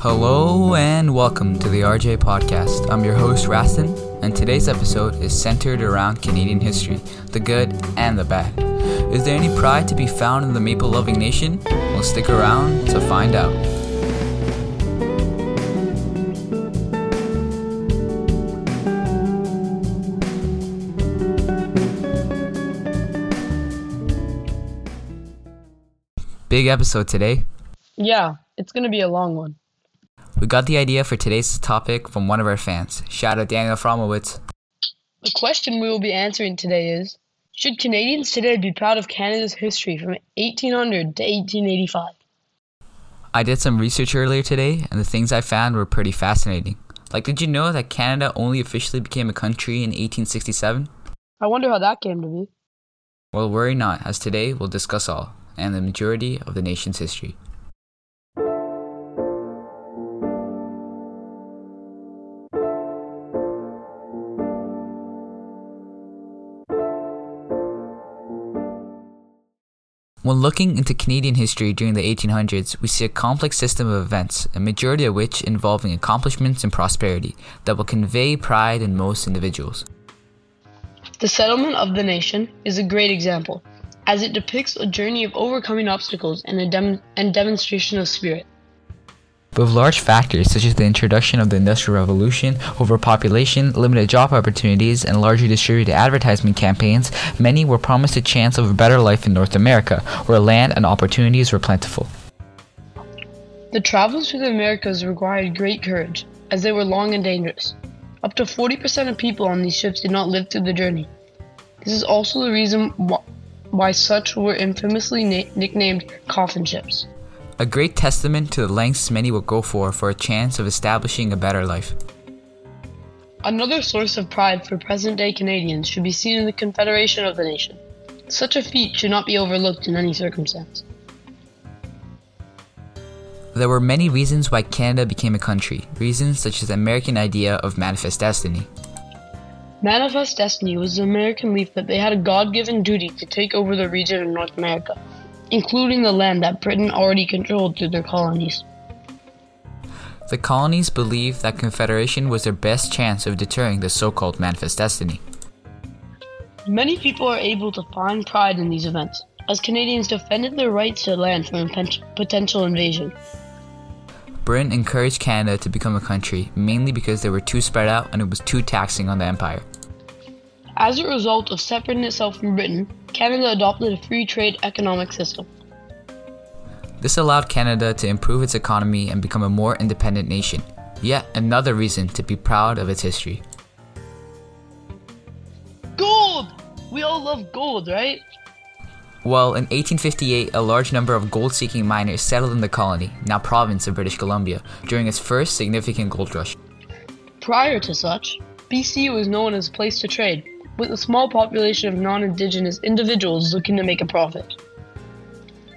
Hello and welcome to the RJ Podcast. I'm your host, Rastin, and today's episode is centered around Canadian history, the good and the bad. Is there any pride to be found in the maple loving nation? Well, stick around to find out. Big episode today. Yeah, it's gonna be a long one. We got the idea for today's topic from one of our fans. Shout out Daniel Fromowitz. The question we will be answering today is Should Canadians today be proud of Canada's history from 1800 to 1885? I did some research earlier today, and the things I found were pretty fascinating. Like, did you know that Canada only officially became a country in 1867? I wonder how that came to be. Well, worry not, as today we'll discuss all, and the majority of the nation's history. When looking into Canadian history during the 1800s, we see a complex system of events, a majority of which involving accomplishments and prosperity that will convey pride in most individuals. The settlement of the nation is a great example, as it depicts a journey of overcoming obstacles and a dem- and demonstration of spirit. With large factors such as the introduction of the Industrial Revolution, overpopulation, limited job opportunities, and largely distributed advertisement campaigns, many were promised a chance of a better life in North America, where land and opportunities were plentiful. The travels through the Americas required great courage, as they were long and dangerous. Up to 40% of people on these ships did not live through the journey. This is also the reason why such were infamously na- nicknamed coffin ships. A great testament to the lengths many will go for for a chance of establishing a better life. Another source of pride for present day Canadians should be seen in the Confederation of the nation. Such a feat should not be overlooked in any circumstance. There were many reasons why Canada became a country, reasons such as the American idea of manifest destiny. Manifest destiny was the American belief that they had a God given duty to take over the region of North America, including the land that Britain already controlled through their colonies. The colonies believed that Confederation was their best chance of deterring the so called manifest destiny. Many people are able to find pride in these events, as Canadians defended their rights to land from potential invasion. Britain encouraged Canada to become a country mainly because they were too spread out and it was too taxing on the empire. As a result of separating itself from Britain, Canada adopted a free trade economic system. This allowed Canada to improve its economy and become a more independent nation. Yet another reason to be proud of its history. Gold! We all love gold, right? Well, in 1858, a large number of gold seeking miners settled in the colony, now province of British Columbia, during its first significant gold rush. Prior to such, BC was known as a place to trade, with a small population of non indigenous individuals looking to make a profit.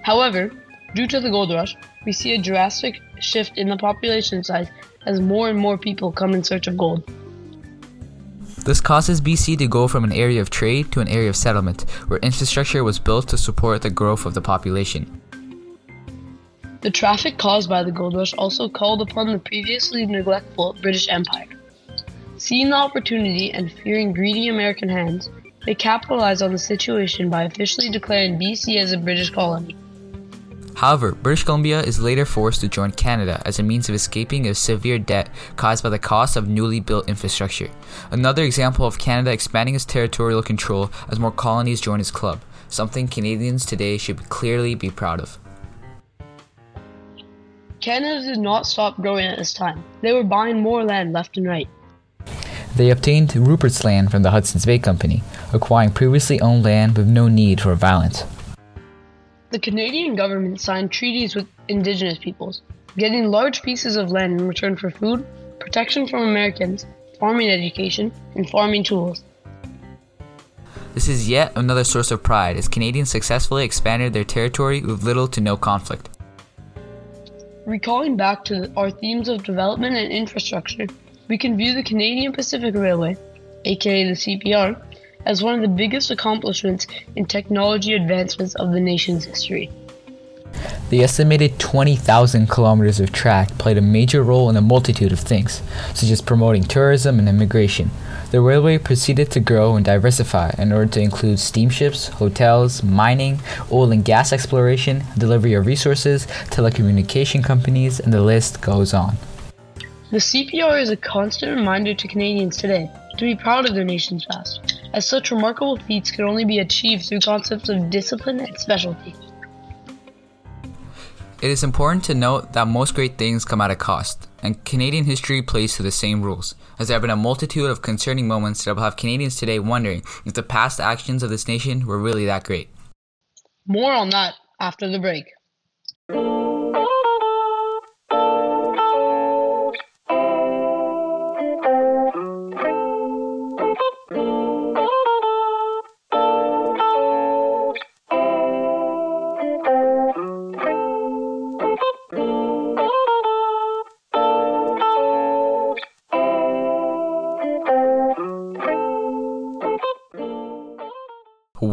However, due to the gold rush, we see a drastic shift in the population size as more and more people come in search of gold. This causes BC to go from an area of trade to an area of settlement, where infrastructure was built to support the growth of the population. The traffic caused by the gold rush also called upon the previously neglectful British Empire. Seeing the opportunity and fearing greedy American hands, they capitalized on the situation by officially declaring BC as a British colony. However, British Columbia is later forced to join Canada as a means of escaping a severe debt caused by the cost of newly built infrastructure. Another example of Canada expanding its territorial control as more colonies join its club, something Canadians today should clearly be proud of. Canada did not stop growing at this time. They were buying more land left and right. They obtained Rupert's Land from the Hudson's Bay Company, acquiring previously owned land with no need for violence. The Canadian government signed treaties with Indigenous peoples, getting large pieces of land in return for food, protection from Americans, farming education, and farming tools. This is yet another source of pride as Canadians successfully expanded their territory with little to no conflict. Recalling back to our themes of development and infrastructure, we can view the Canadian Pacific Railway, aka the CPR, as one of the biggest accomplishments in technology advancements of the nation's history. The estimated 20,000 kilometers of track played a major role in a multitude of things, such as promoting tourism and immigration. The railway proceeded to grow and diversify in order to include steamships, hotels, mining, oil and gas exploration, delivery of resources, telecommunication companies, and the list goes on. The CPR is a constant reminder to Canadians today to be proud of their nation's past, as such remarkable feats can only be achieved through concepts of discipline and specialty. It is important to note that most great things come at a cost, and Canadian history plays to the same rules, as there have been a multitude of concerning moments that will have Canadians today wondering if the past actions of this nation were really that great. More on that after the break.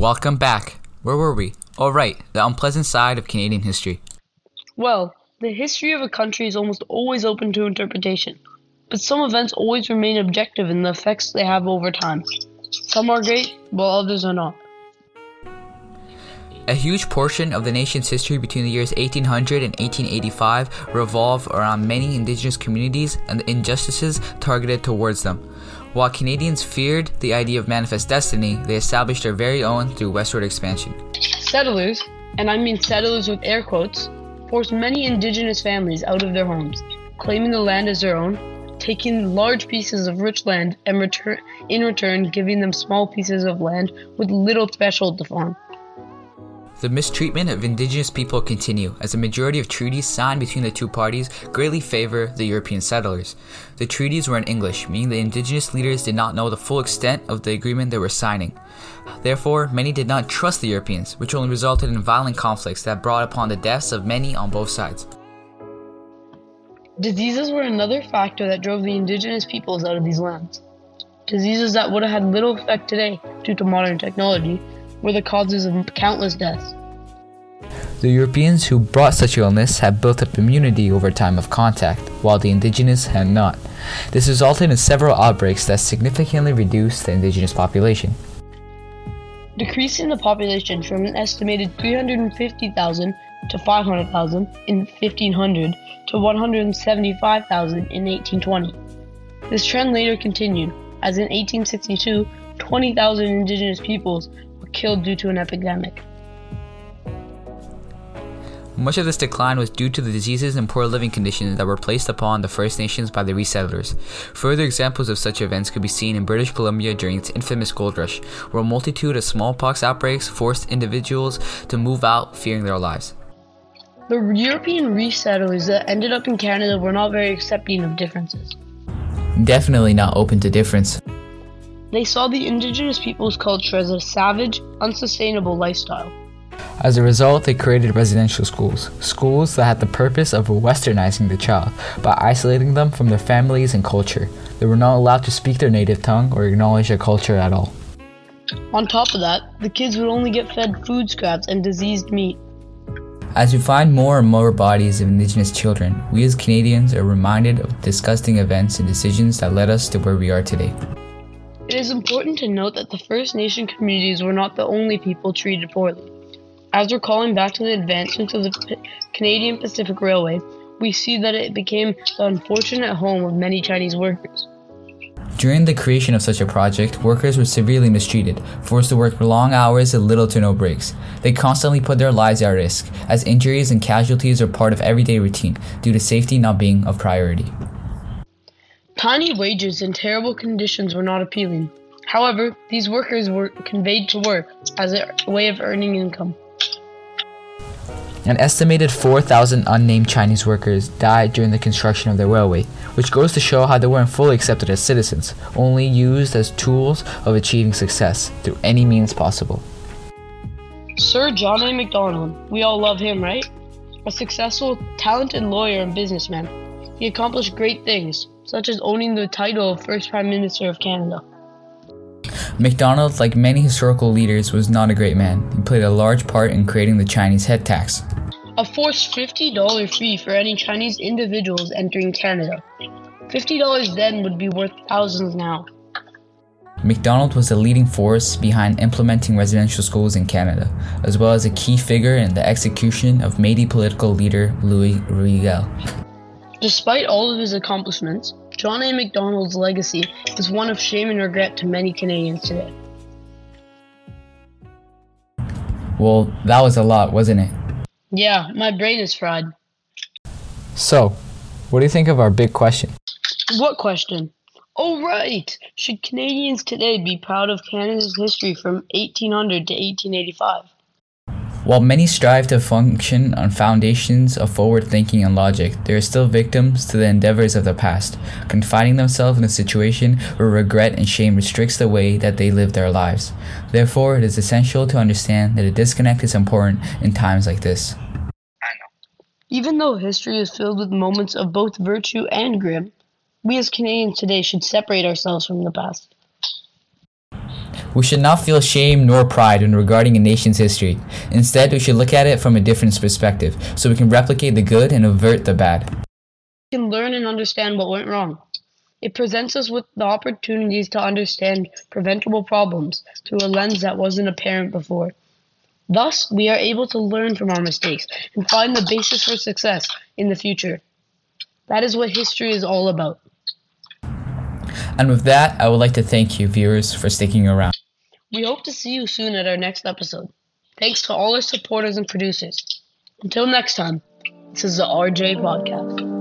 Welcome back. Where were we? Oh, right, the unpleasant side of Canadian history. Well, the history of a country is almost always open to interpretation, but some events always remain objective in the effects they have over time. Some are great, while others are not. A huge portion of the nation's history between the years 1800 and 1885 revolve around many indigenous communities and the injustices targeted towards them. While Canadians feared the idea of manifest destiny, they established their very own through westward expansion. Settlers, and I mean settlers with air quotes, forced many indigenous families out of their homes, claiming the land as their own, taking large pieces of rich land and return, in return giving them small pieces of land with little threshold to farm. The mistreatment of indigenous people continue as a majority of treaties signed between the two parties greatly favor the European settlers. The treaties were in English, meaning the indigenous leaders did not know the full extent of the agreement they were signing. Therefore, many did not trust the Europeans, which only resulted in violent conflicts that brought upon the deaths of many on both sides. Diseases were another factor that drove the indigenous peoples out of these lands. Diseases that would have had little effect today due to modern technology were the causes of countless deaths. The Europeans who brought such illness had built up immunity over time of contact, while the indigenous had not. This resulted in several outbreaks that significantly reduced the indigenous population. Decreasing the population from an estimated 350,000 to 500,000 in 1500 to 175,000 in 1820. This trend later continued, as in 1862, 20,000 indigenous peoples killed due to an epidemic. Much of this decline was due to the diseases and poor living conditions that were placed upon the First Nations by the resettlers. Further examples of such events could be seen in British Columbia during its infamous gold rush, where a multitude of smallpox outbreaks forced individuals to move out fearing their lives. The European resettlers that ended up in Canada were not very accepting of differences. Definitely not open to difference. They saw the indigenous people's culture as a savage, unsustainable lifestyle. As a result, they created residential schools, schools that had the purpose of westernizing the child by isolating them from their families and culture. They were not allowed to speak their native tongue or acknowledge their culture at all. On top of that, the kids would only get fed food scraps and diseased meat. As we find more and more bodies of Indigenous children, we as Canadians are reminded of disgusting events and decisions that led us to where we are today. It is important to note that the First Nation communities were not the only people treated poorly. As we're calling back to the advancements of the P- Canadian Pacific Railway, we see that it became the unfortunate home of many Chinese workers. During the creation of such a project, workers were severely mistreated, forced to work long hours and little to no breaks. They constantly put their lives at risk, as injuries and casualties are part of everyday routine due to safety not being a priority. Tiny wages and terrible conditions were not appealing. However, these workers were conveyed to work as a way of earning income. An estimated 4,000 unnamed Chinese workers died during the construction of the railway, which goes to show how they weren't fully accepted as citizens, only used as tools of achieving success through any means possible. Sir John A. Macdonald, we all love him, right? A successful, talented lawyer and businessman. He accomplished great things, such as owning the title of First Prime Minister of Canada. Macdonald, like many historical leaders, was not a great man. He played a large part in creating the Chinese head tax. a forced $50 fee for any Chinese individuals entering Canada. $50 then would be worth thousands now. Macdonald was a leading force behind implementing residential schools in Canada, as well as a key figure in the execution of Métis political leader Louis Riel. Despite all of his accomplishments, John A. Macdonald's legacy is one of shame and regret to many Canadians today. Well, that was a lot, wasn't it? Yeah, my brain is fried. So, what do you think of our big question? What question? Oh, right! Should Canadians today be proud of Canada's history from 1800 to 1885? While many strive to function on foundations of forward thinking and logic, they are still victims to the endeavors of the past, confining themselves in a situation where regret and shame restricts the way that they live their lives. Therefore, it is essential to understand that a disconnect is important in times like this. Even though history is filled with moments of both virtue and grim, we as Canadians today should separate ourselves from the past. We should not feel shame nor pride when regarding a nation's history. Instead, we should look at it from a different perspective so we can replicate the good and avert the bad. We can learn and understand what went wrong. It presents us with the opportunities to understand preventable problems through a lens that wasn't apparent before. Thus, we are able to learn from our mistakes and find the basis for success in the future. That is what history is all about. And with that, I would like to thank you, viewers, for sticking around. We hope to see you soon at our next episode. Thanks to all our supporters and producers. Until next time, this is the RJ Podcast.